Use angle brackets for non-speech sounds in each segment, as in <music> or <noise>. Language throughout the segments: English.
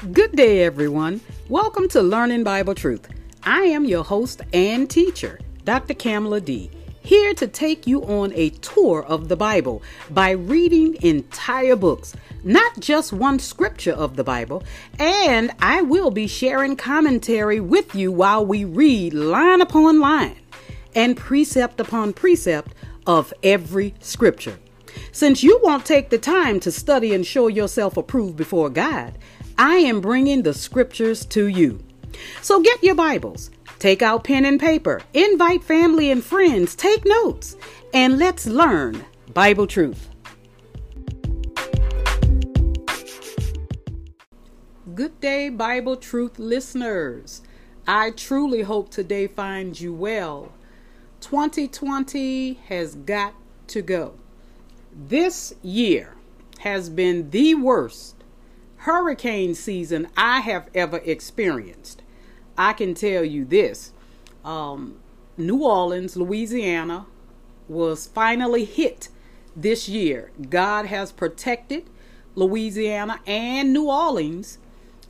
Good day, everyone. Welcome to Learning Bible Truth. I am your host and teacher, Dr. Kamala D, here to take you on a tour of the Bible by reading entire books, not just one scripture of the Bible, and I will be sharing commentary with you while we read line upon line and precept upon precept of every scripture. Since you won't take the time to study and show yourself approved before God, I am bringing the scriptures to you. So get your Bibles, take out pen and paper, invite family and friends, take notes, and let's learn Bible truth. Good day, Bible truth listeners. I truly hope today finds you well. 2020 has got to go. This year has been the worst hurricane season I have ever experienced. I can tell you this um, New Orleans, Louisiana, was finally hit this year. God has protected Louisiana and New Orleans,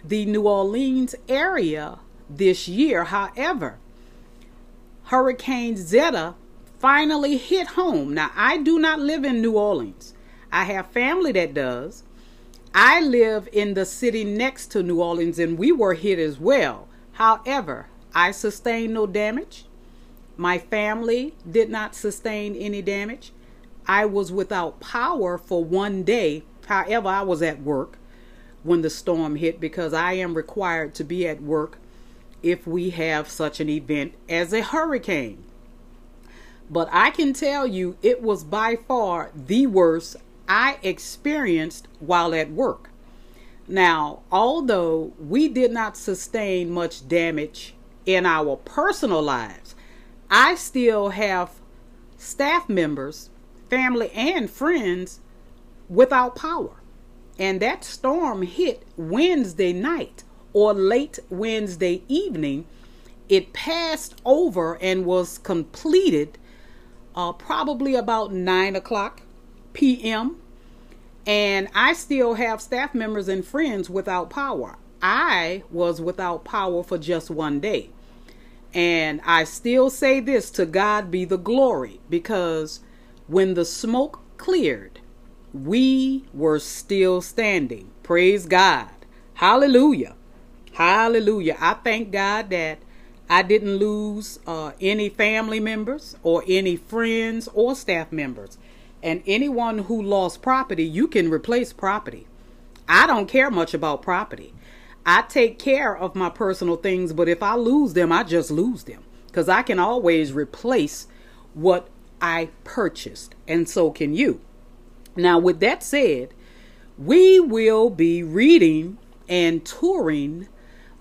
the New Orleans area this year. However, Hurricane Zeta finally hit home. Now, I do not live in New Orleans. I have family that does, I live in the city next to New Orleans and we were hit as well. However, I sustained no damage. My family did not sustain any damage. I was without power for one day. However, I was at work when the storm hit because I am required to be at work if we have such an event as a hurricane. But I can tell you it was by far the worst I experienced while at work. Now, although we did not sustain much damage in our personal lives, I still have staff members, family, and friends without power. And that storm hit Wednesday night or late Wednesday evening. It passed over and was completed uh, probably about 9 o'clock p.m. And I still have staff members and friends without power. I was without power for just one day. And I still say this to God be the glory because when the smoke cleared, we were still standing. Praise God. Hallelujah. Hallelujah. I thank God that I didn't lose uh, any family members or any friends or staff members. And anyone who lost property, you can replace property. I don't care much about property. I take care of my personal things, but if I lose them, I just lose them because I can always replace what I purchased, and so can you. Now, with that said, we will be reading and touring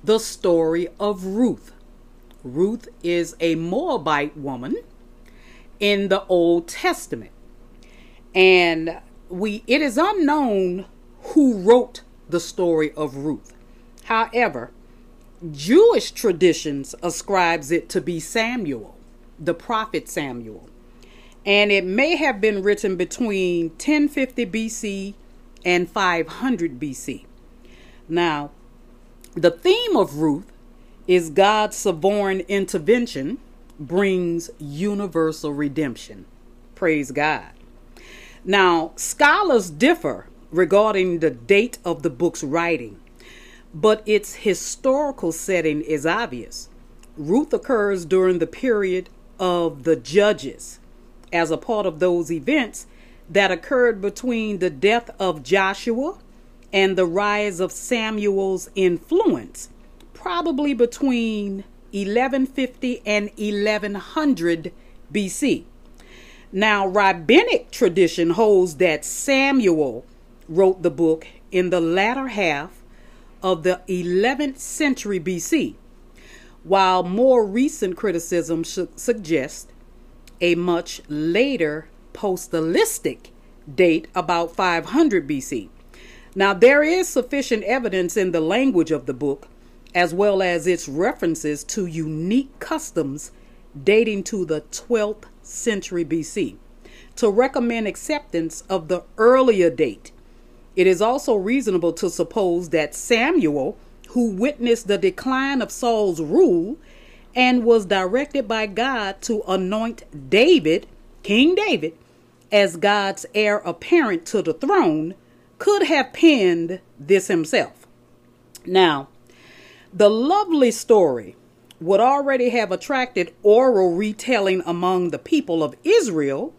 the story of Ruth. Ruth is a Moabite woman in the Old Testament and we it is unknown who wrote the story of Ruth. However, Jewish traditions ascribes it to be Samuel, the prophet Samuel. And it may have been written between 1050 BC and 500 BC. Now, the theme of Ruth is God's sovereign intervention brings universal redemption. Praise God. Now, scholars differ regarding the date of the book's writing, but its historical setting is obvious. Ruth occurs during the period of the Judges as a part of those events that occurred between the death of Joshua and the rise of Samuel's influence, probably between 1150 and 1100 BC. Now, rabbinic tradition holds that Samuel wrote the book in the latter half of the 11th century BC, while more recent criticism su- suggests a much later postexilic date about 500 BC. Now, there is sufficient evidence in the language of the book, as well as its references to unique customs dating to the 12th century BC to recommend acceptance of the earlier date. It is also reasonable to suppose that Samuel, who witnessed the decline of Saul's rule and was directed by God to anoint David, King David, as God's heir apparent to the throne, could have penned this himself. Now, the lovely story would already have attracted oral retelling among the people of Israel,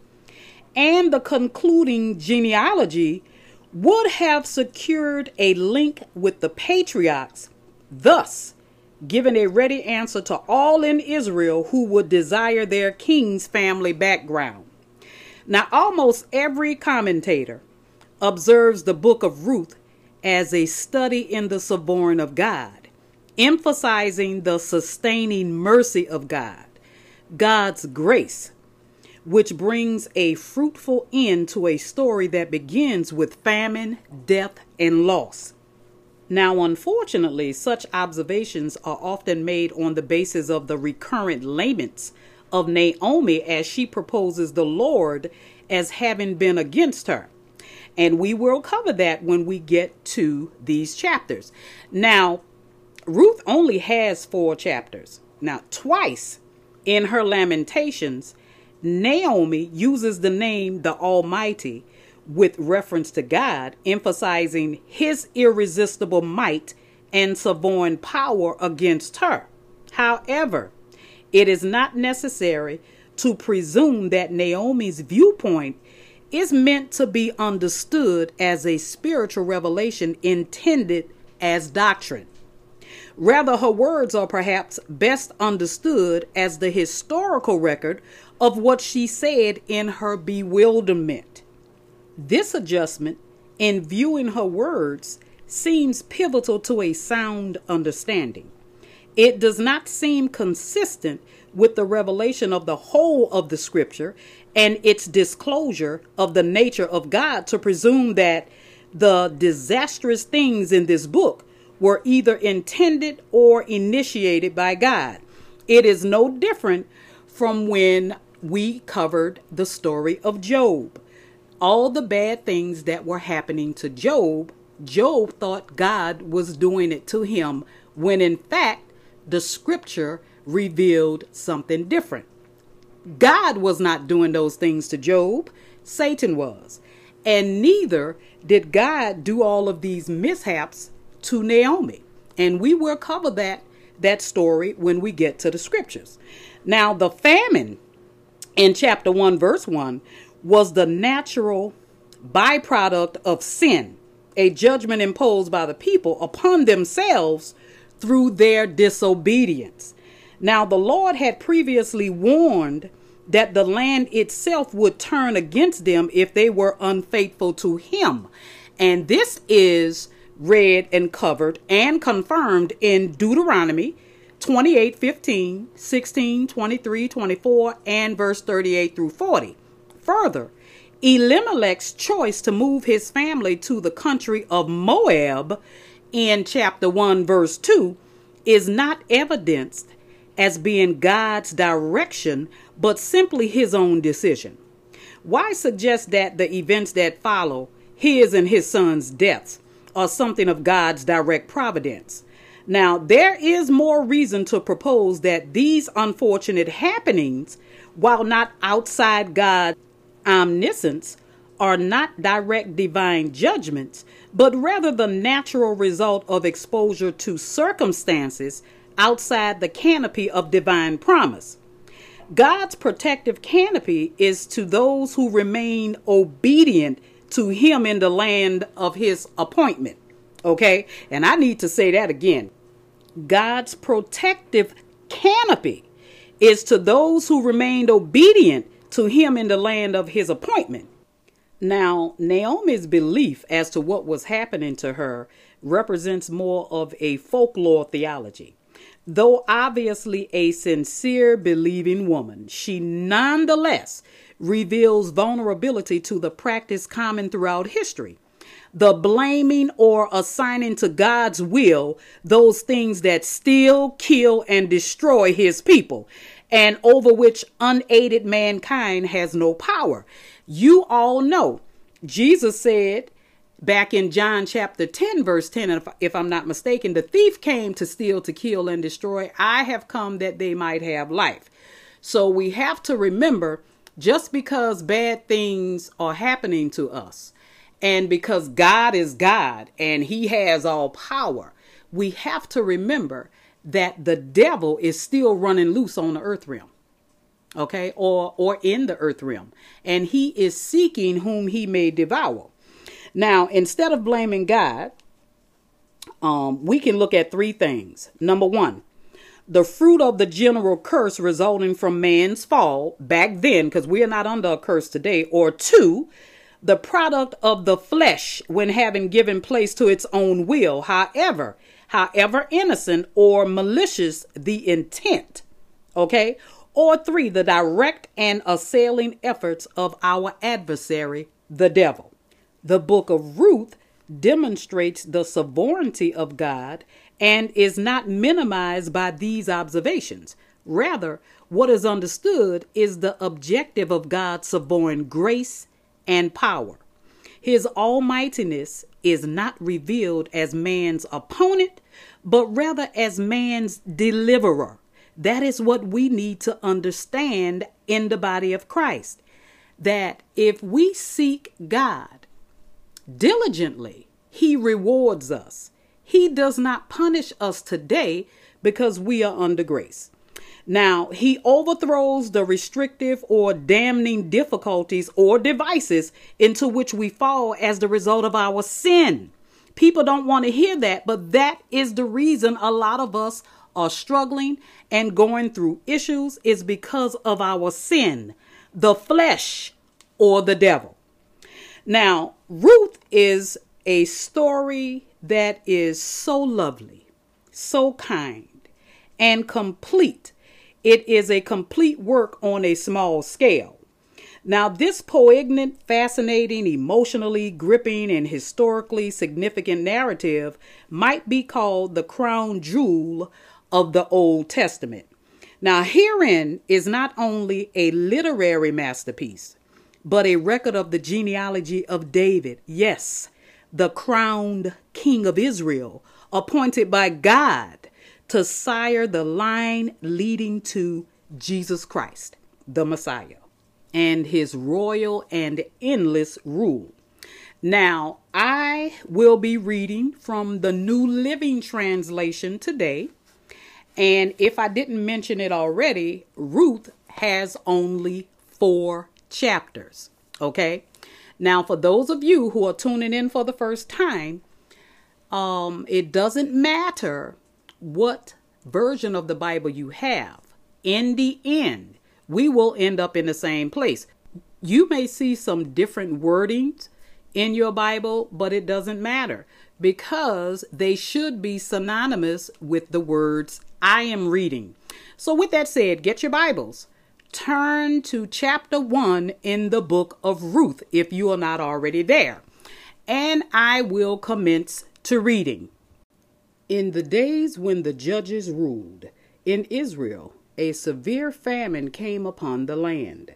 and the concluding genealogy would have secured a link with the patriarchs, thus giving a ready answer to all in Israel who would desire their king's family background. Now, almost every commentator observes the book of Ruth as a study in the sovereign of God, emphasizing the sustaining mercy of God, God's grace, which brings a fruitful end to a story that begins with famine, death, and loss. Now, unfortunately, such observations are often made on the basis of the recurrent laments of Naomi as she proposes the Lord as having been against her. And we will cover that when we get to these chapters. Now, Ruth only has four chapters. Now, twice in her Lamentations, Naomi uses the name the Almighty with reference to God, emphasizing his irresistible might and sovereign power against her. However, it is not necessary to presume that Naomi's viewpoint is meant to be understood as a spiritual revelation intended as doctrine. Rather, her words are perhaps best understood as the historical record of what she said in her bewilderment. This adjustment in viewing her words seems pivotal to a sound understanding. It does not seem consistent with the revelation of the whole of the scripture and its disclosure of the nature of God to presume that the disastrous things in this book were either intended or initiated by God. It is no different from when we covered the story of Job. All the bad things that were happening to Job, Job thought God was doing it to him, when in fact, the scripture revealed something different. God was not doing those things to Job, Satan was. And neither did God do all of these mishaps to Naomi. And we will cover that that story when we get to the scriptures. Now, the famine in chapter 1 verse 1 was the natural byproduct of sin, a judgment imposed by the people upon themselves through their disobedience. Now, the Lord had previously warned that the land itself would turn against them if they were unfaithful to Him. And this is read and covered and confirmed in Deuteronomy 28 15, 16, 23, 24, and verse 38 through 40. Further, Elimelech's choice to move his family to the country of Moab in chapter 1, verse 2, is not evidenced as being God's direction, but simply his own decision. Why suggest that the events that follow, his and his son's deaths, are something of God's direct providence? Now, there is more reason to propose that these unfortunate happenings, while not outside God's omniscience, are not direct divine judgments, but rather the natural result of exposure to circumstances outside the canopy of divine promise. God's protective canopy is to those who remain obedient to Him in the land of His appointment. Okay? And I need to say that again. God's protective canopy is to those who remained obedient to Him in the land of His appointment. Now, Naomi's belief as to what was happening to her represents more of a folklore theology. Though obviously a sincere believing woman, she nonetheless reveals vulnerability to the practice common throughout history. The blaming or assigning to God's will those things that steal, kill, and destroy his people, and over which unaided mankind has no power. You all know Jesus said back in John chapter 10, verse 10, if, if I'm not mistaken, the thief came to steal, to kill, and destroy. I have come that they might have life. So we have to remember just because bad things are happening to us, and because God is God and He has all power, we have to remember that the devil is still running loose on the earth realm okay or or in the earth realm and he is seeking whom he may devour now, instead of blaming God, um, we can look at three things. Number one, the fruit of the general curse resulting from man's fall back then, because we are not under a curse today. Or two, the product of the flesh when having given place to its own will, however, however innocent or malicious the intent. Okay? Or three, the direct and assailing efforts of our adversary, the devil. The book of Ruth demonstrates the sovereignty of God and is not minimized by these observations. Rather, what is understood is the objective of God's sovereign grace and power. His almightiness is not revealed as man's opponent, but rather as man's deliverer. That is what we need to understand in the body of Christ. That if we seek God, diligently, he rewards us. He does not punish us today because we are under grace. Now, he overthrows the restrictive or damning difficulties or devices into which we fall as the result of our sin. People don't want to hear that, but that is the reason a lot of us are struggling and going through issues is because of our sin, the flesh or the devil. Now, Ruth is a story that is so lovely, so kind, and complete. It is a complete work on a small scale. Now, this poignant, fascinating, emotionally gripping, and historically significant narrative might be called the crown jewel of the Old Testament. Now, herein is not only a literary masterpiece, but a record of the genealogy of David. Yes, the crowned king of Israel, appointed by God to sire the line leading to Jesus Christ, the Messiah, and his royal and endless rule. Now, I will be reading from the New Living Translation today. And if I didn't mention it already, Ruth has only four chapters. Okay. Now, for those of you who are tuning in for the first time, um, it doesn't matter what version of the Bible you have. In the end, we will end up in the same place. You may see some different wordings in your Bible, but it doesn't matter because they should be synonymous with the words I am reading. So, with that said, get your Bibles turn to chapter 1 in the book of Ruth if you are not already there. And I will commence to reading. In the days when the judges ruled in Israel, a severe famine came upon the land.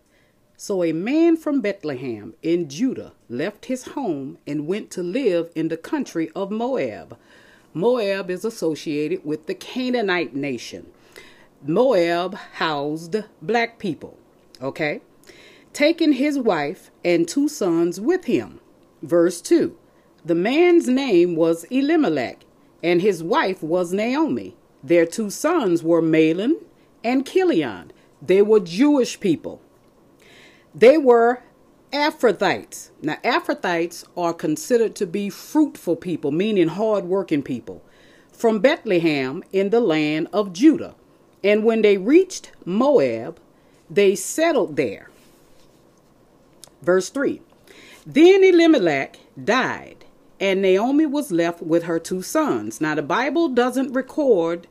So a man from Bethlehem in Judah left his home and went to live in the country of Moab. Moab is associated with the Canaanite nation. Moab housed black people. Okay? Taking his wife and two sons with him. Verse 2 The man's name was Elimelech, and his wife was Naomi. Their two sons were Mahlon and Chilion. They were Jewish people. They were Ephrathites. Now, Ephrathites are considered to be fruitful people, meaning hard working people, from Bethlehem in the land of Judah. And when they reached Moab, they settled there. Verse 3 Then Elimelech died, and Naomi was left with her two sons. Now, the Bible doesn't record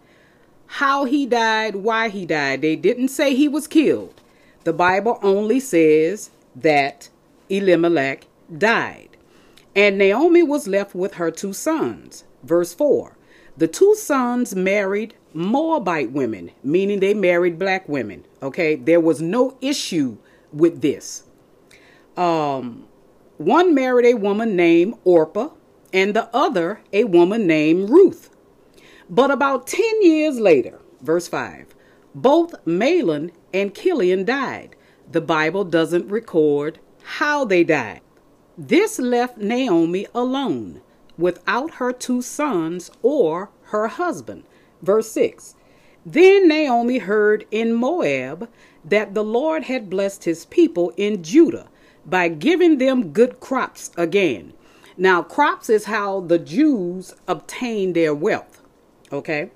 how he died, why he died. They didn't say he was killed. The Bible only says that Elimelech died. And Naomi was left with her two sons. Verse 4 The two sons married Moabite women, meaning they married black women. Okay, there was no issue with this. Um, one married a woman named Orpah, and the other a woman named Ruth. But about 10 years later, verse 5, both Mahlon and Chilion died. The Bible doesn't record how they died. This left Naomi alone without her two sons or her husband. Verse 6 Then Naomi heard in Moab that the Lord had blessed his people in Judah by giving them good crops again. Now, crops is how the Jews obtained their wealth. Okay?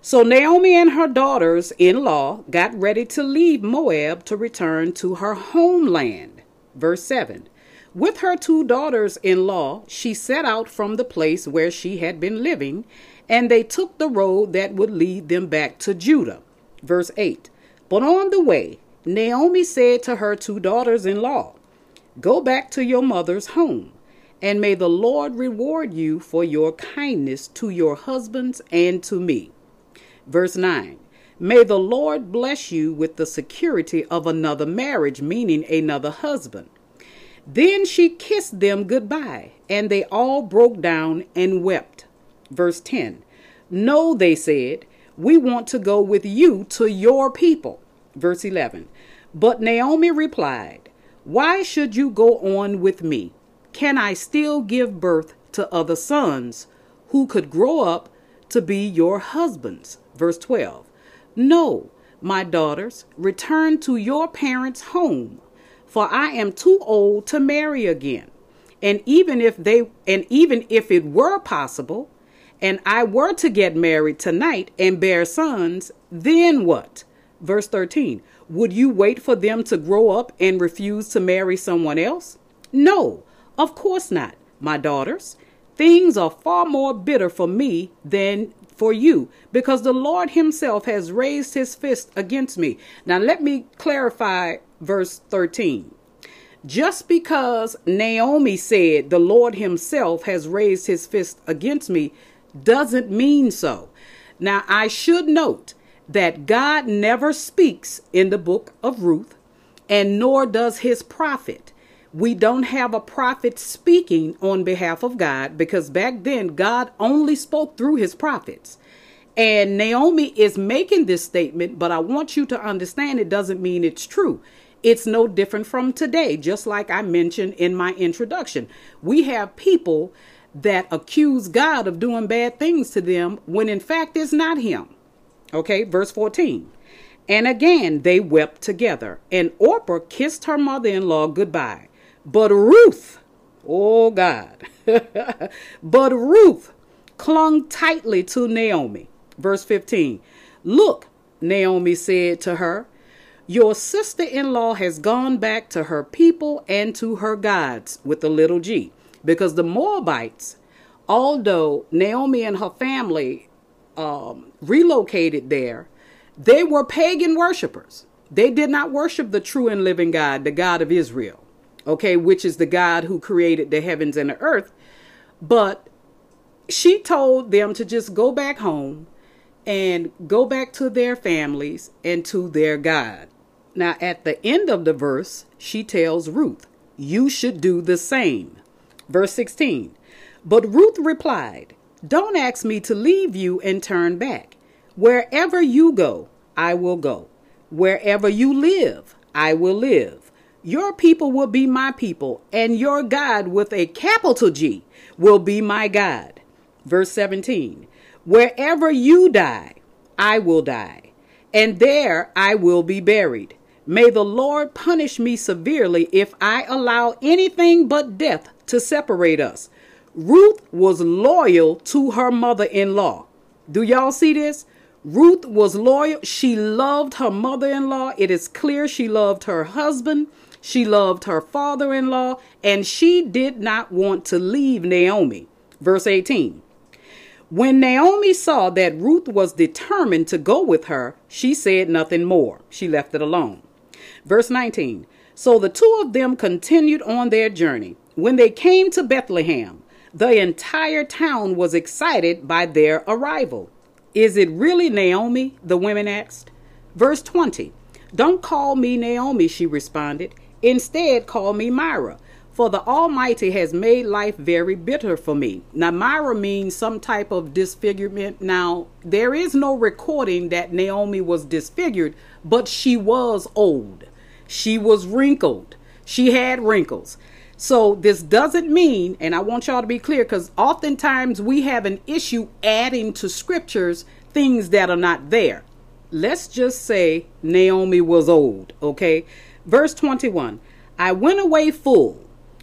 So Naomi and her daughters in law got ready to leave Moab to return to her homeland. Verse 7 With her two daughters in law, she set out from the place where she had been living, and they took the road that would lead them back to Judah. Verse 8 But on the way, Naomi said to her two daughters in law, Go back to your mother's home, and may the Lord reward you for your kindness to your husbands and to me. Verse 9 May the Lord bless you with the security of another marriage, meaning another husband. Then she kissed them goodbye, and they all broke down and wept. Verse 10 No, they said, we want to go with you to your people. Verse 11 But Naomi replied, Why should you go on with me? Can I still give birth to other sons who could grow up to be your husbands? Verse 12 No, my daughters, return to your parents' home, for I am too old to marry again. And even if they and even if it were possible, and I were to get married tonight and bear sons, then what? Verse 13 Would you wait for them to grow up and refuse to marry someone else? No, of course not, my daughters. Things are far more bitter for me than for you, because the Lord Himself has raised His fist against me. Now, let me clarify verse 13. Just because Naomi said the Lord Himself has raised His fist against me doesn't mean so. Now, I should note that God never speaks in the book of Ruth, and nor does his prophet. We don't have a prophet speaking on behalf of God because back then God only spoke through his prophets. And Naomi is making this statement, but I want you to understand it doesn't mean it's true. It's no different from today, just like I mentioned in my introduction. We have people that accuse God of doing bad things to them when in fact it's not him. Okay, verse 14. And again they wept together, and Orpah kissed her mother in law goodbye. But Ruth, oh God, <laughs> but Ruth clung tightly to Naomi. Verse 15. Look, Naomi said to her, Your sister in law has gone back to her people and to her gods with a little g. Because the Moabites, although Naomi and her family um, relocated there, they were pagan worshippers. They did not worship the true and living God, the God of Israel, okay, which is the God who created the heavens and the earth. But she told them to just go back home and go back to their families and to their God. Now, at the end of the verse, she tells Ruth, You should do the same. Verse 16 But Ruth replied, Don't ask me to leave you and turn back. Wherever you go, I will go. Wherever you live, I will live. Your people will be my people, and your God with a capital G will be my God. Verse 17 Wherever you die, I will die, and there I will be buried. May the Lord punish me severely if I allow anything but death to separate us. Ruth was loyal to her mother in law. Do y'all see this? Ruth was loyal. She loved her mother in law. It is clear she loved her husband. She loved her father in law. And she did not want to leave Naomi. Verse 18. When Naomi saw that Ruth was determined to go with her, she said nothing more. She left it alone. Verse 19. So the two of them continued on their journey. When they came to Bethlehem, the entire town was excited by their arrival. Is it really Naomi? The women asked. Verse 20 Don't call me Naomi, she responded. Instead, call me Myra, For the Almighty has made life very bitter for me. Now, Myra means some type of disfigurement. Now, there is no recording that Naomi was disfigured, but she was old. She was wrinkled. She had wrinkles. So, this doesn't mean, and I want y'all to be clear, because oftentimes we have an issue adding to scriptures things that are not there. Let's just say Naomi was old, okay? Verse 21 I went away full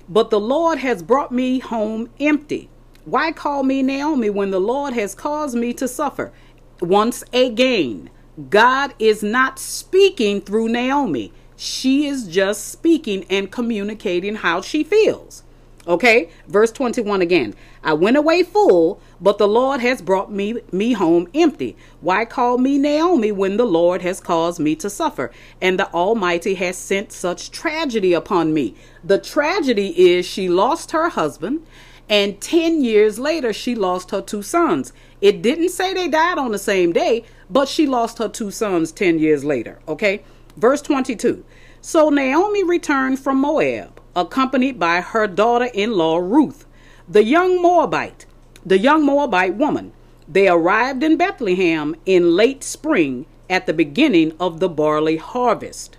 but the Lord has brought me home empty. Why call me Naomi when the Lord has caused me to suffer? Once again, God is not speaking through Naomi. She is just speaking and communicating how she feels. Okay, verse 21 again. I went away full, but the Lord has brought me, me home empty. Why call me Naomi when the Lord has caused me to suffer, and the Almighty has sent such tragedy upon me? The tragedy is she lost her husband, and 10 years later, she lost her two sons. It didn't say they died on the same day, but she lost her two sons 10 years later. Okay, verse 22. So Naomi returned from Moab accompanied by her daughter in law Ruth, the young Moabite, the young Moabite woman. They arrived in Bethlehem in late spring at the beginning of the barley harvest.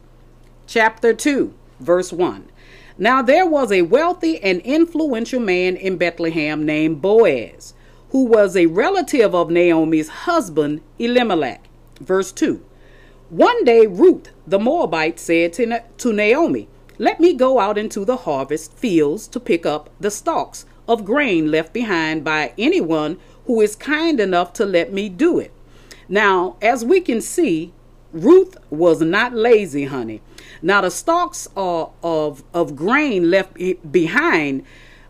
Chapter 2, verse 1. Now there was a wealthy and influential man in Bethlehem named Boaz, who was a relative of Naomi's husband Elimelech. Verse 2. One day Ruth the Moabite said to Naomi, let me go out into the harvest fields to pick up the stalks of grain left behind by anyone who is kind enough to let me do it. Now, as we can see, Ruth was not lazy, honey. Now, the stalks of, of, of grain left behind,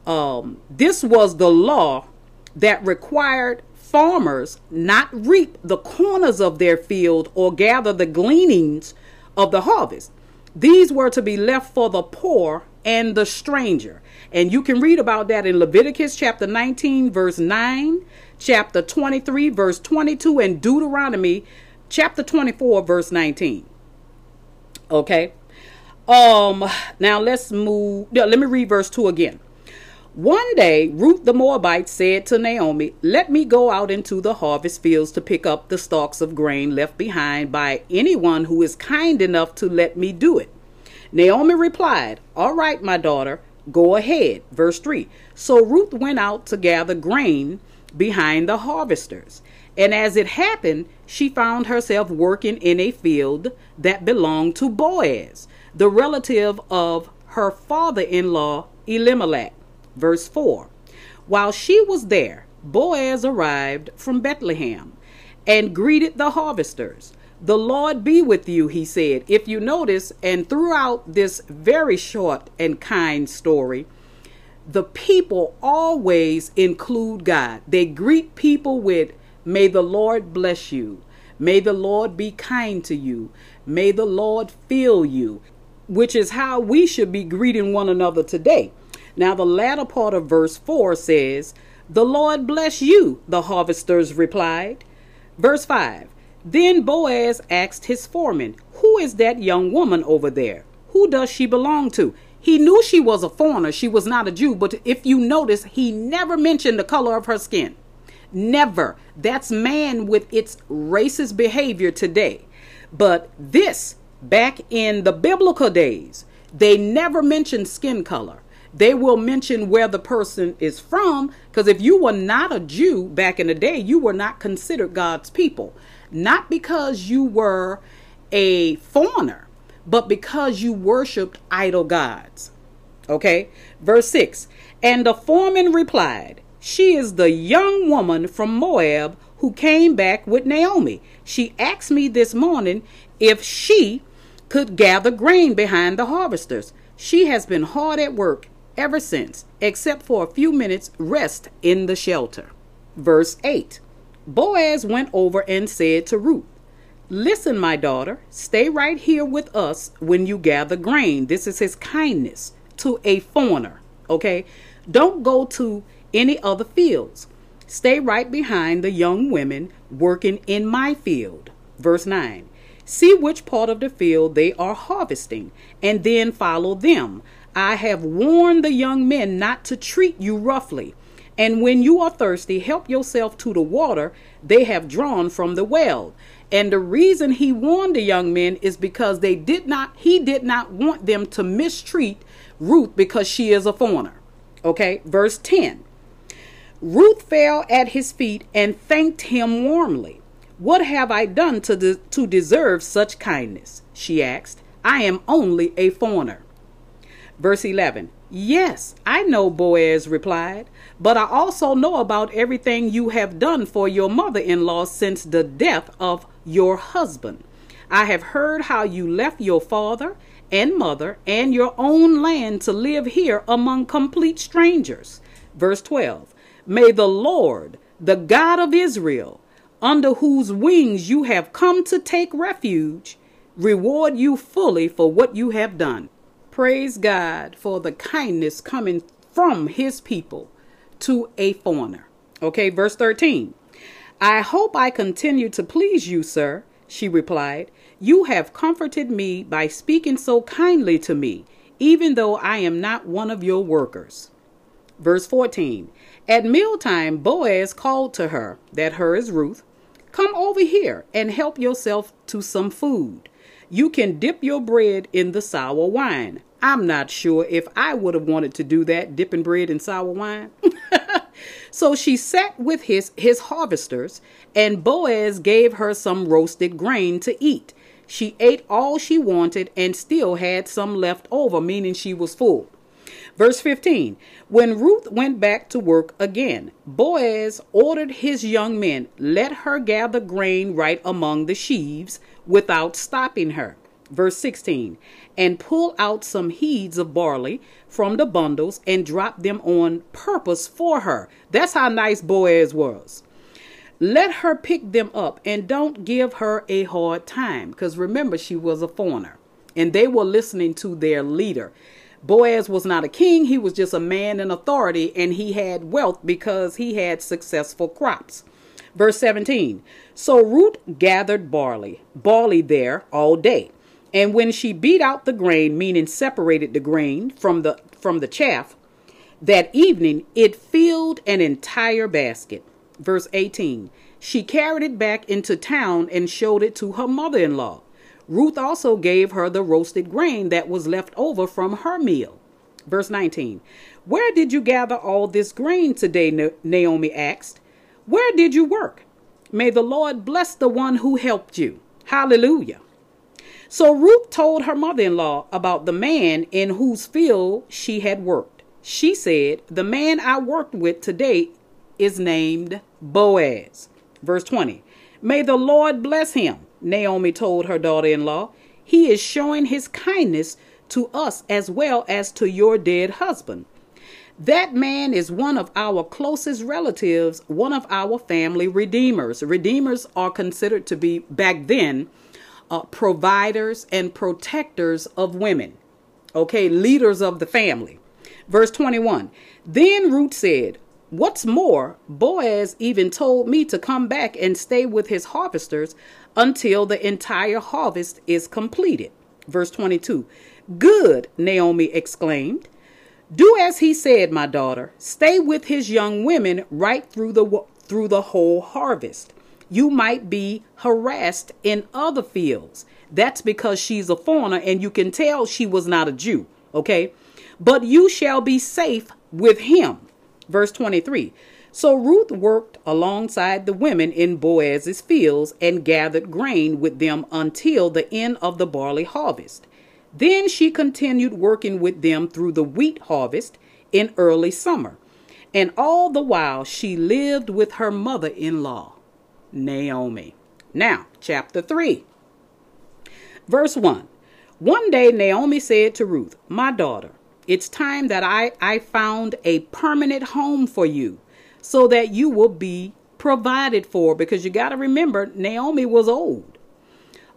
um, this was the law that required farmers not reap the corners of their field or gather the gleanings of the harvest. These were to be left for the poor and the stranger. And you can read about that in Leviticus chapter 19, verse 9, chapter 23, verse 22, and Deuteronomy chapter 24, verse 19. Okay. Um, now let's move. let me read verse 2 again. One day, Ruth the Moabite said to Naomi, Let me go out into the harvest fields to pick up the stalks of grain left behind by anyone who is kind enough to let me do it. Naomi replied, All right, my daughter, go ahead. Verse 3 So Ruth went out to gather grain behind the harvesters. And as it happened, she found herself working in a field that belonged to Boaz, the relative of her father in law, Elimelech. Verse 4 While she was there, Boaz arrived from Bethlehem and greeted the harvesters. The Lord be with you, he said. If you notice, and throughout this very short and kind story, the people always include God. They greet people with, May the Lord bless you. May the Lord be kind to you. May the Lord fill you, which is how we should be greeting one another today. Now, the latter part of verse 4 says, The Lord bless you, the harvesters replied. Verse 5 Then Boaz asked his foreman, Who is that young woman over there? Who does she belong to? He knew she was a foreigner. She was not a Jew. But if you notice, he never mentioned the color of her skin. Never. That's man with its racist behavior today. But this, back in the biblical days, they never mentioned skin color they will mention where the person is from because if you were not a Jew back in the day, you were not considered God's people. Not because you were a foreigner, but because you worshiped idol gods. Okay? Verse 6 And the foreman replied, She is the young woman from Moab who came back with Naomi. She asked me this morning if she could gather grain behind the harvesters. She has been hard at work ever since, except for a few minutes' rest in the shelter. Verse 8 Boaz went over and said to Ruth, Listen, my daughter, stay right here with us when you gather grain. This is his kindness to a foreigner, okay? Don't go to any other fields. Stay right behind the young women working in my field. Verse 9 See which part of the field they are harvesting, and then follow them. I have warned the young men not to treat you roughly. And when you are thirsty, help yourself to the water they have drawn from the well. And the reason he warned the young men is because they did not, he did not want them to mistreat Ruth because she is a foreigner. Okay, verse 10. Ruth fell at his feet and thanked him warmly. What have I done to, de- to deserve such kindness? She asked. I am only a foreigner. Verse 11. Yes, I know, Boaz replied, but I also know about everything you have done for your mother in law since the death of your husband. I have heard how you left your father and mother and your own land to live here among complete strangers. Verse 12 May the Lord, the God of Israel, under whose wings you have come to take refuge, reward you fully for what you have done. Praise God for the kindness coming from his people to a foreigner. Okay, verse 13. I hope I continue to please you, sir, she replied. You have comforted me by speaking so kindly to me, even though I am not one of your workers. Verse 14 At mealtime, Boaz called to her, that her is Ruth, Come over here and help yourself to some food. You can dip your bread in the sour wine. I'm not sure if I would have wanted to do that, dipping bread in sour wine. <laughs> so she sat with his, his harvesters, and Boaz gave her some roasted grain to eat. She ate all she wanted and still had some left over, meaning she was full. Verse 15 When Ruth went back to work again, Boaz ordered his young men, Let her gather grain right among the sheaves without stopping her. Verse 16 And pull out some heads of barley from the bundles and drop them on purpose for her. That's how nice Boaz was. Let her pick them up and don't give her a hard time. Because remember, she was a foreigner and they were listening to their leader. Boaz was not a king, he was just a man in authority, and he had wealth because he had successful crops. Verse 17 So Ruth gathered barley, barley there all day. And when she beat out the grain, meaning separated the grain from the from the chaff, that evening it filled an entire basket verse 18. She carried it back into town and showed it to her mother in law. Ruth also gave her the roasted grain that was left over from her meal. Verse 19. Where did you gather all this grain today? Naomi asked. Where did you work? May the Lord bless the one who helped you. Hallelujah. So Ruth told her mother in law about the man in whose field she had worked. She said, The man I worked with today is named Boaz. Verse 20 May the Lord bless him, Naomi told her daughter in law. He is showing his kindness to us as well as to your dead husband. That man is one of our closest relatives, one of our family redeemers. Redeemers are considered to be, back then, uh, providers and protectors of women. Okay, leaders of the family. Verse 21 Then Ruth said, What's more, Boaz even told me to come back and stay with his harvesters until the entire harvest is completed. Verse 22. Good, Naomi exclaimed. Do as he said, my daughter. Stay with his young women right through the through the whole harvest. You might be harassed in other fields. That's because she's a foreigner and you can tell she was not a Jew, okay? But you shall be safe with him. Verse 23 So Ruth worked alongside the women in Boaz's fields and gathered grain with them until the end of the barley harvest. Then she continued working with them through the wheat harvest in early summer. And all the while she lived with her mother in law, Naomi. Now, chapter 3, verse 1. One day Naomi said to Ruth, My daughter, it's time that I, I found a permanent home for you so that you will be provided for because you got to remember Naomi was old.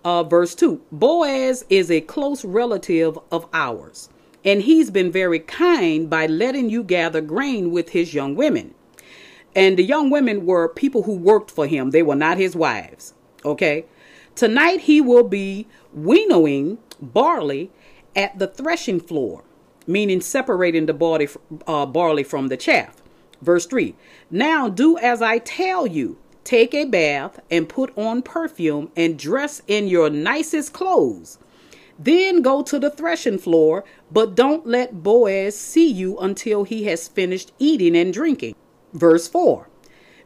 Uh, verse 2 Boaz is a close relative of ours, and he's been very kind by letting you gather grain with his young women. And the young women were people who worked for him, they were not his wives. Okay. Tonight he will be winnowing barley at the threshing floor meaning separating the barley, uh, barley from the chaff. Verse 3 Now do as I tell you. Take a bath and put on perfume and dress in your nicest clothes. Then go to the threshing floor, but don't let Boaz see you until he has finished eating and drinking. Verse 4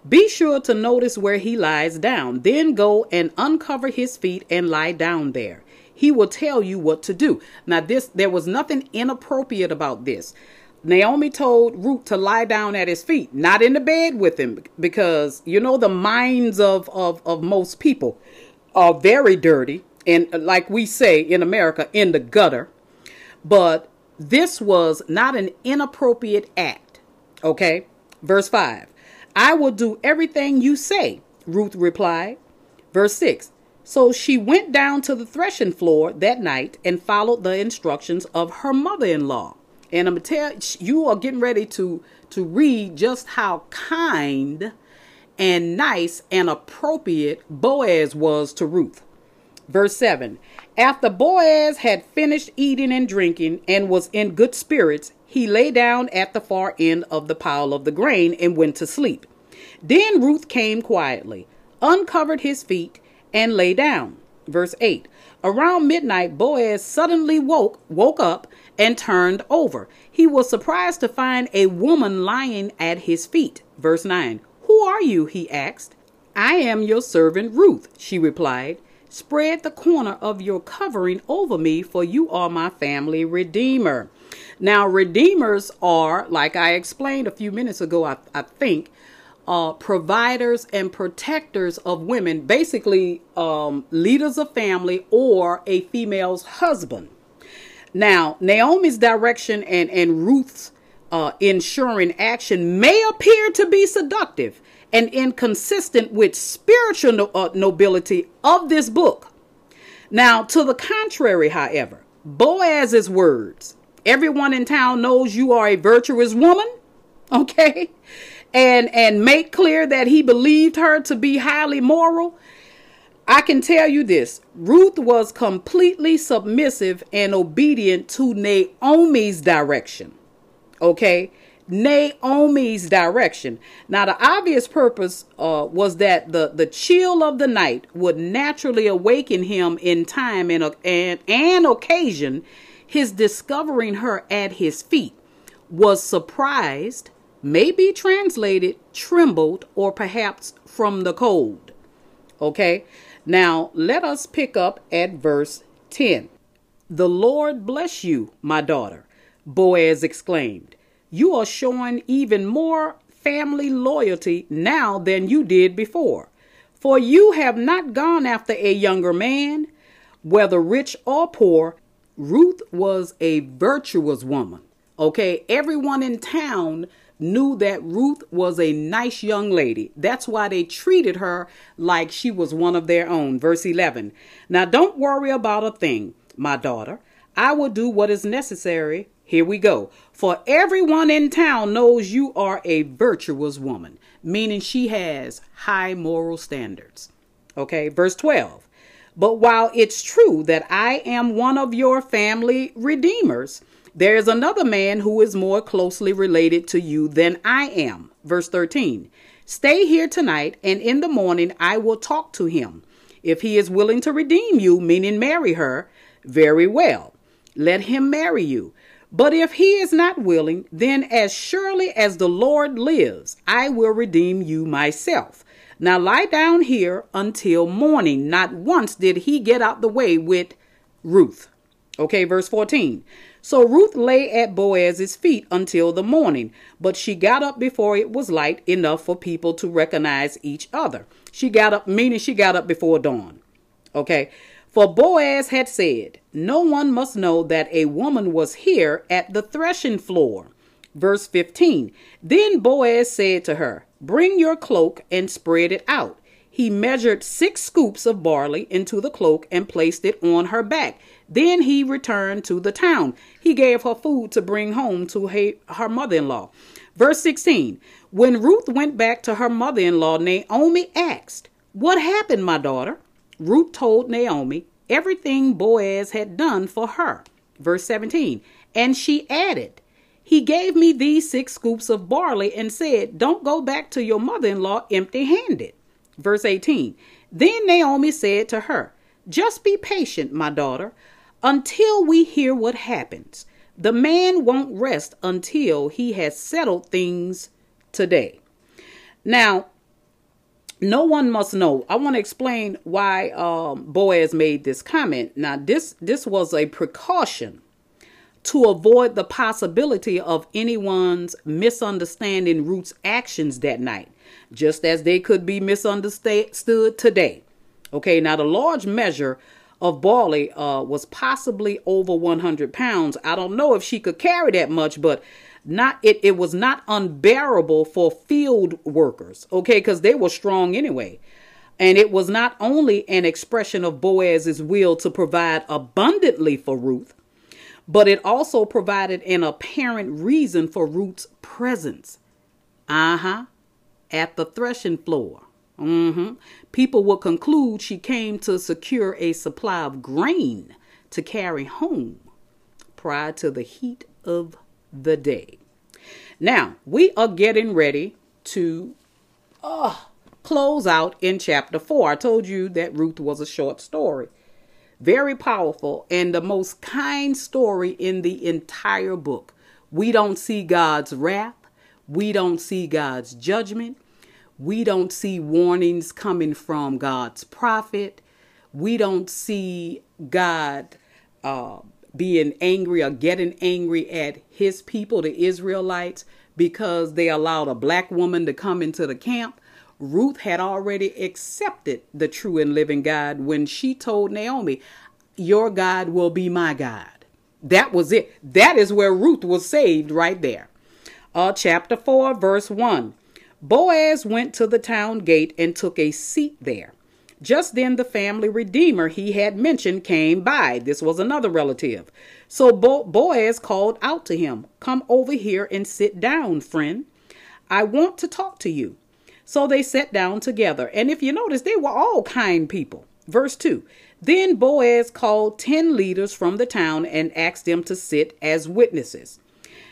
Be sure to notice where he lies down. Then go and uncover his feet and lie down there. He will tell you what to do. Now, this there was nothing inappropriate about this. Naomi told Ruth to lie down at his feet, not in the bed with him, because you know the minds of, of, of most people are very dirty and uh, like we say in America, in the gutter. But this was not an inappropriate act. Okay? Verse 5. I will do everything you say, Ruth replied. Verse 6. So she went down to the threshing floor that night and followed the instructions of her mother in law. And I'm gonna tell you are getting ready to to read just how kind and nice and appropriate Boaz was to Ruth. Verse 7 After Boaz had finished eating and drinking and was in good spirits, he lay down at the far end of the pile of the grain and went to sleep. Then Ruth came quietly, uncovered his feet, and lay down. Verse 8 Around midnight, Boaz suddenly woke, woke up and turned over. He was surprised to find a woman lying at his feet. Verse 9 Who are you? he asked. I am your servant Ruth, she replied. Spread the corner of your covering over me, for you are my family redeemer. Now, redeemers are, like I explained a few minutes ago, I, I think, uh, providers and protectors of women, basically um, leaders of family or a female's husband. Now, Naomi's direction and, and Ruth's uh, ensuring action may appear to be seductive and inconsistent with spiritual no, uh, nobility of this book. Now, to the contrary, however, Boaz's words, everyone in town knows you are a virtuous woman, <laughs> okay? And and make clear that he believed her to be highly moral I can tell you this Ruth was completely submissive and obedient to Naomi's direction. Okay? Naomi's direction. Now, the obvious purpose uh, was that the, the chill of the night would naturally awaken him in time and, and an occasion. His discovering her at his feet was surprised, may be translated trembled, or perhaps from the cold. Okay? Now, let us pick up at verse 10. The Lord bless you, my daughter, Boaz exclaimed. You are showing even more family loyalty now than you did before. For you have not gone after a younger man, whether rich or poor. Ruth was a virtuous woman. Okay, everyone in town knew that Ruth was a nice young lady. That's why they treated her like she was one of their own. Verse 11. Now don't worry about a thing, my daughter. I will do what is necessary. Here we go. For everyone in town knows you are a virtuous woman, meaning she has high moral standards. Okay, verse 12. But while it's true that I am one of your family redeemers, there is another man who is more closely related to you than I am. Verse 13 Stay here tonight, and in the morning I will talk to him. If he is willing to redeem you, meaning marry her, very well. Let him marry you. But if he is not willing, then as surely as the Lord lives, I will redeem you myself. Now lie down here until morning. Not once did he get out the way with Ruth. Okay, verse 14. So Ruth lay at Boaz's feet until the morning, but she got up before it was light enough for people to recognize each other. She got up, meaning she got up before dawn. Okay. For Boaz had said, No one must know that a woman was here at the threshing floor. Verse 15 Then Boaz said to her, Bring your cloak and spread it out. He measured six scoops of barley into the cloak and placed it on her back. Then he returned to the town. He gave her food to bring home to her mother in law. Verse 16 When Ruth went back to her mother in law, Naomi asked, What happened, my daughter? Ruth told Naomi everything Boaz had done for her. Verse 17 And she added, He gave me these six scoops of barley and said, Don't go back to your mother in law empty handed. Verse 18 Then Naomi said to her, Just be patient, my daughter, until we hear what happens. The man won't rest until he has settled things today. Now, no one must know. I want to explain why um, Boaz made this comment. Now, this this was a precaution to avoid the possibility of anyone's misunderstanding Ruth's actions that night, just as they could be misunderstood today. Okay, now the large measure of barley uh, was possibly over 100 pounds. I don't know if she could carry that much, but not it, it was not unbearable for field workers, okay, because they were strong anyway. And it was not only an expression of Boaz's will to provide abundantly for Ruth, but it also provided an apparent reason for Ruth's presence. Uh huh. At the threshing floor. Mm-hmm. People will conclude she came to secure a supply of grain to carry home prior to the heat of the day. Now, we are getting ready to uh, close out in chapter 4. I told you that Ruth was a short story. Very powerful and the most kind story in the entire book. We don't see God's wrath. We don't see God's judgment. We don't see warnings coming from God's prophet. We don't see God uh, being angry or getting angry at his people, the Israelites, because they allowed a black woman to come into the camp. Ruth had already accepted the true and living God when she told Naomi, Your God will be my God. That was it. That is where Ruth was saved right there. Uh, chapter 4, verse 1. Boaz went to the town gate and took a seat there. Just then, the family redeemer he had mentioned came by. This was another relative. So Bo- Boaz called out to him, Come over here and sit down, friend. I want to talk to you. So they sat down together. And if you notice, they were all kind people. Verse 2 Then Boaz called ten leaders from the town and asked them to sit as witnesses.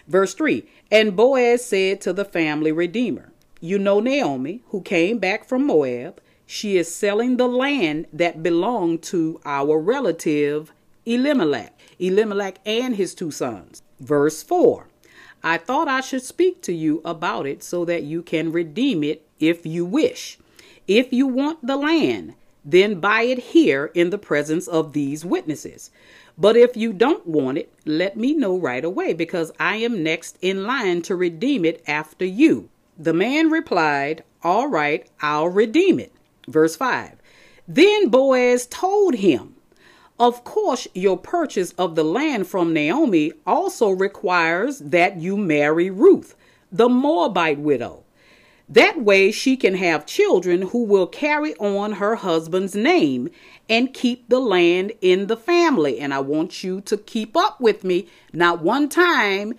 Verse 3 And Boaz said to the family redeemer, You know Naomi, who came back from Moab. She is selling the land that belonged to our relative Elimelech, Elimelech and his two sons. Verse 4 I thought I should speak to you about it so that you can redeem it if you wish. If you want the land, then buy it here in the presence of these witnesses. But if you don't want it, let me know right away because I am next in line to redeem it after you. The man replied, All right, I'll redeem it. Verse 5 Then Boaz told him, Of course, your purchase of the land from Naomi also requires that you marry Ruth, the Moabite widow. That way, she can have children who will carry on her husband's name and keep the land in the family. And I want you to keep up with me. Not one time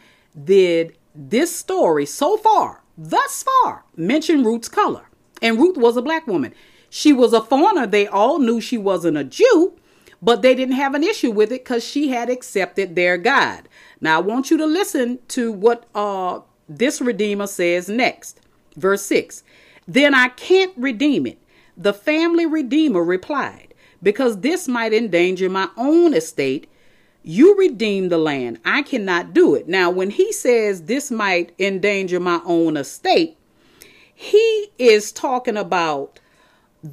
did this story so far, thus far, mention Ruth's color. And Ruth was a black woman. She was a foreigner. They all knew she wasn't a Jew, but they didn't have an issue with it because she had accepted their God. Now, I want you to listen to what uh, this Redeemer says next. Verse 6 Then I can't redeem it. The family Redeemer replied, Because this might endanger my own estate. You redeem the land. I cannot do it. Now, when he says this might endanger my own estate, he is talking about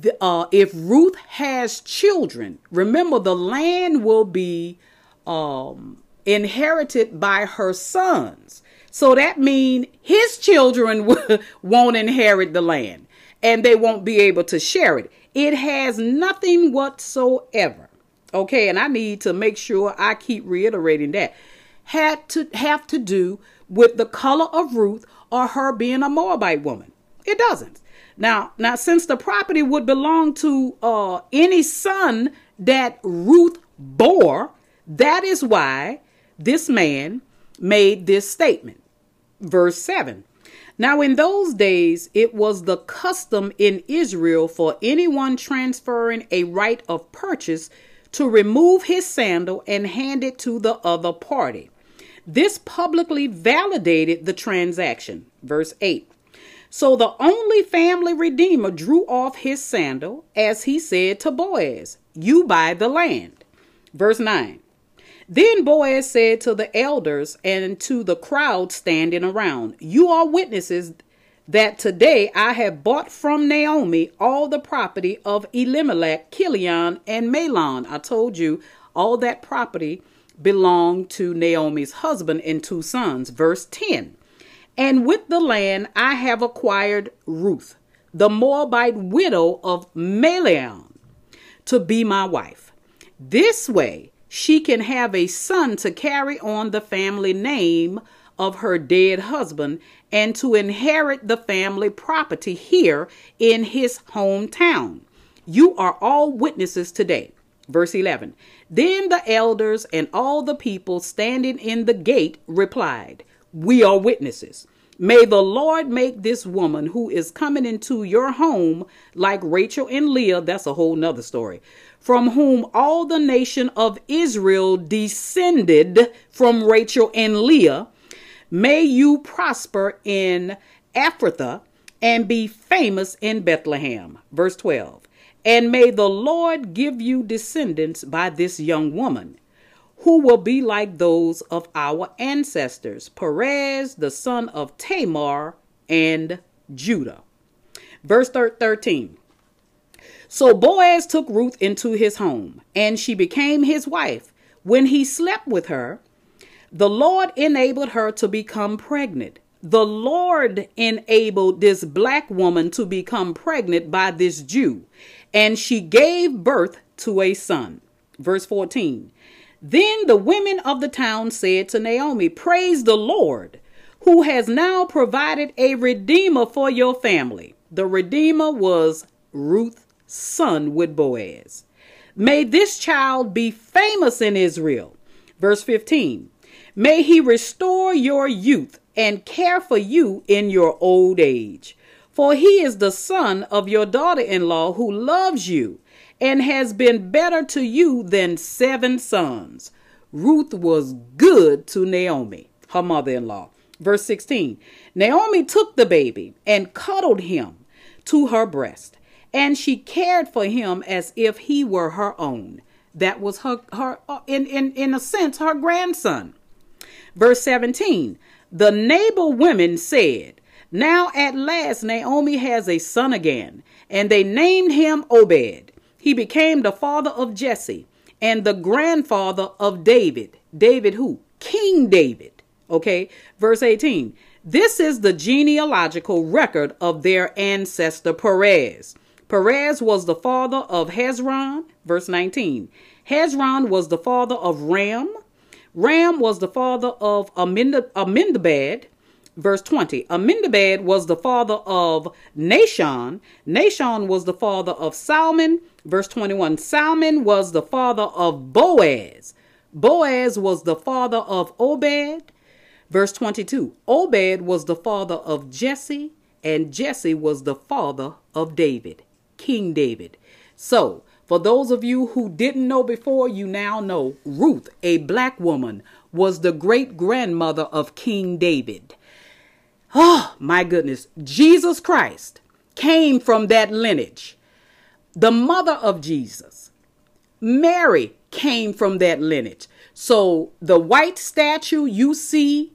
the, uh, if Ruth has children, remember the land will be um, inherited by her sons. So that means his children <laughs> won't inherit the land and they won't be able to share it. It has nothing whatsoever. Okay, and I need to make sure I keep reiterating that. Had to have to do with the color of Ruth or her being a Moabite woman. It doesn't. Now, now since the property would belong to uh, any son that Ruth bore, that is why this man made this statement. Verse 7 Now, in those days, it was the custom in Israel for anyone transferring a right of purchase to remove his sandal and hand it to the other party. This publicly validated the transaction. Verse 8. So the only family redeemer drew off his sandal as he said to Boaz, You buy the land. Verse 9. Then Boaz said to the elders and to the crowd standing around, You are witnesses that today I have bought from Naomi all the property of Elimelech, Chilion, and Mahlon. I told you all that property belonged to Naomi's husband and two sons. Verse 10 And with the land I have acquired Ruth, the Moabite widow of Mahlon, to be my wife. This way she can have a son to carry on the family name of her dead husband and to inherit the family property here in his hometown. You are all witnesses today. Verse 11 Then the elders and all the people standing in the gate replied, We are witnesses. May the Lord make this woman who is coming into your home like Rachel and Leah, that's a whole nother story, from whom all the nation of Israel descended from Rachel and Leah May you prosper in Ephrathah and be famous in Bethlehem. Verse 12. And may the Lord give you descendants by this young woman, who will be like those of our ancestors, Perez, the son of Tamar, and Judah. Verse 13. So Boaz took Ruth into his home, and she became his wife. When he slept with her, the Lord enabled her to become pregnant. The Lord enabled this black woman to become pregnant by this Jew, and she gave birth to a son. Verse 14. Then the women of the town said to Naomi, Praise the Lord, who has now provided a redeemer for your family. The redeemer was Ruth's son with Boaz. May this child be famous in Israel. Verse 15. May he restore your youth and care for you in your old age. For he is the son of your daughter in law who loves you and has been better to you than seven sons. Ruth was good to Naomi, her mother in law. Verse 16 Naomi took the baby and cuddled him to her breast, and she cared for him as if he were her own. That was her, her uh, in, in, in a sense, her grandson. Verse 17 The neighbor women said, Now at last Naomi has a son again, and they named him Obed. He became the father of Jesse and the grandfather of David. David who? King David. Okay, verse 18. This is the genealogical record of their ancestor Perez. Perez was the father of Hezron, verse 19. Hezron was the father of Ram, Ram was the father of Amminadab, verse 20. Amminadab was the father of Nahshon. Nahshon was the father of Salmon, verse 21. Salmon was the father of Boaz. Boaz was the father of Obed, verse 22. Obed was the father of Jesse, and Jesse was the father of David, King David. So, for those of you who didn't know before, you now know Ruth, a black woman, was the great grandmother of King David. Oh, my goodness. Jesus Christ came from that lineage. The mother of Jesus, Mary, came from that lineage. So the white statue you see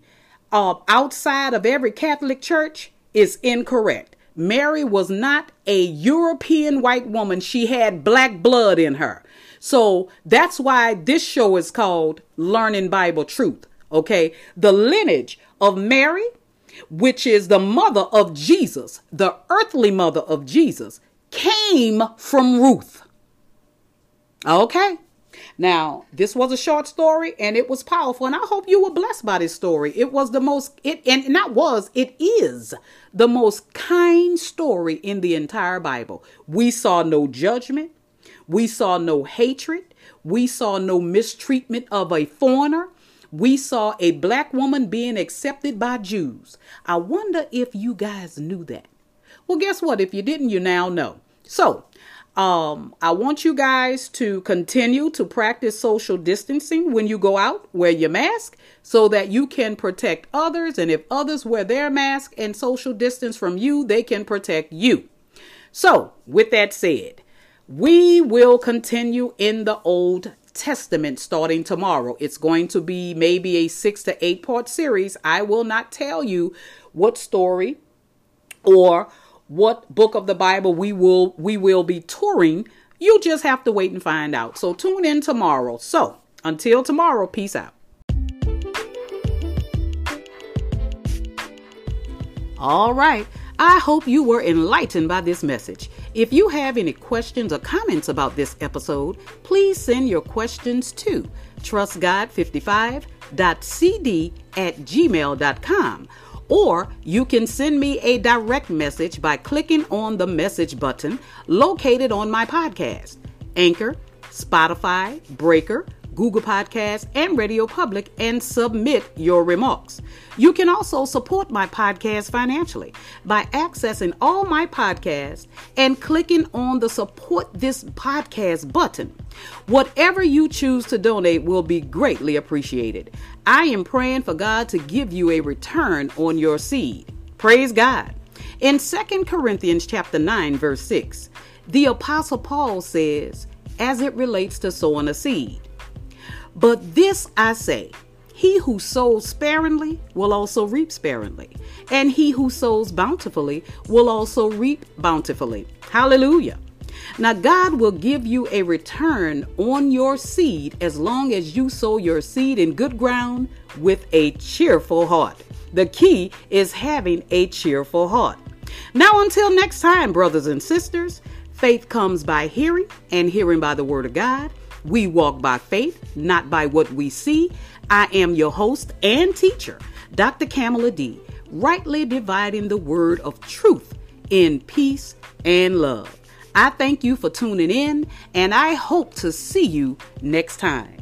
uh, outside of every Catholic church is incorrect. Mary was not a European white woman. She had black blood in her. So that's why this show is called Learning Bible Truth. Okay. The lineage of Mary, which is the mother of Jesus, the earthly mother of Jesus, came from Ruth. Okay. Now, this was a short story and it was powerful, and I hope you were blessed by this story. It was the most, it and not was, it is the most kind story in the entire Bible. We saw no judgment, we saw no hatred, we saw no mistreatment of a foreigner. We saw a black woman being accepted by Jews. I wonder if you guys knew that. Well, guess what? If you didn't, you now know. So, Um, I want you guys to continue to practice social distancing when you go out. Wear your mask so that you can protect others. And if others wear their mask and social distance from you, they can protect you. So, with that said, we will continue in the Old Testament starting tomorrow. It's going to be maybe a six to eight part series. I will not tell you what story or what book of the Bible we will we will be touring. You just have to wait and find out. So tune in tomorrow. So until tomorrow, peace out. All right. I hope you were enlightened by this message. If you have any questions or comments about this episode, please send your questions to trustgod55.cd at gmail.com or you can send me a direct message by clicking on the message button located on my podcast, Anchor, Spotify, Breaker, Google Podcasts, and Radio Public and submit your remarks. You can also support my podcast financially by accessing all my podcasts and clicking on the support this podcast button. Whatever you choose to donate will be greatly appreciated. I am praying for God to give you a return on your seed. Praise God. In 2 Corinthians chapter 9 verse 6, the apostle Paul says, as it relates to sowing a seed, but this I say he who sows sparingly will also reap sparingly, and he who sows bountifully will also reap bountifully. Hallelujah. Now, God will give you a return on your seed as long as you sow your seed in good ground with a cheerful heart. The key is having a cheerful heart. Now, until next time, brothers and sisters, faith comes by hearing, and hearing by the word of God. We walk by faith, not by what we see. I am your host and teacher, Dr. Kamala D, rightly dividing the word of truth in peace and love. I thank you for tuning in, and I hope to see you next time.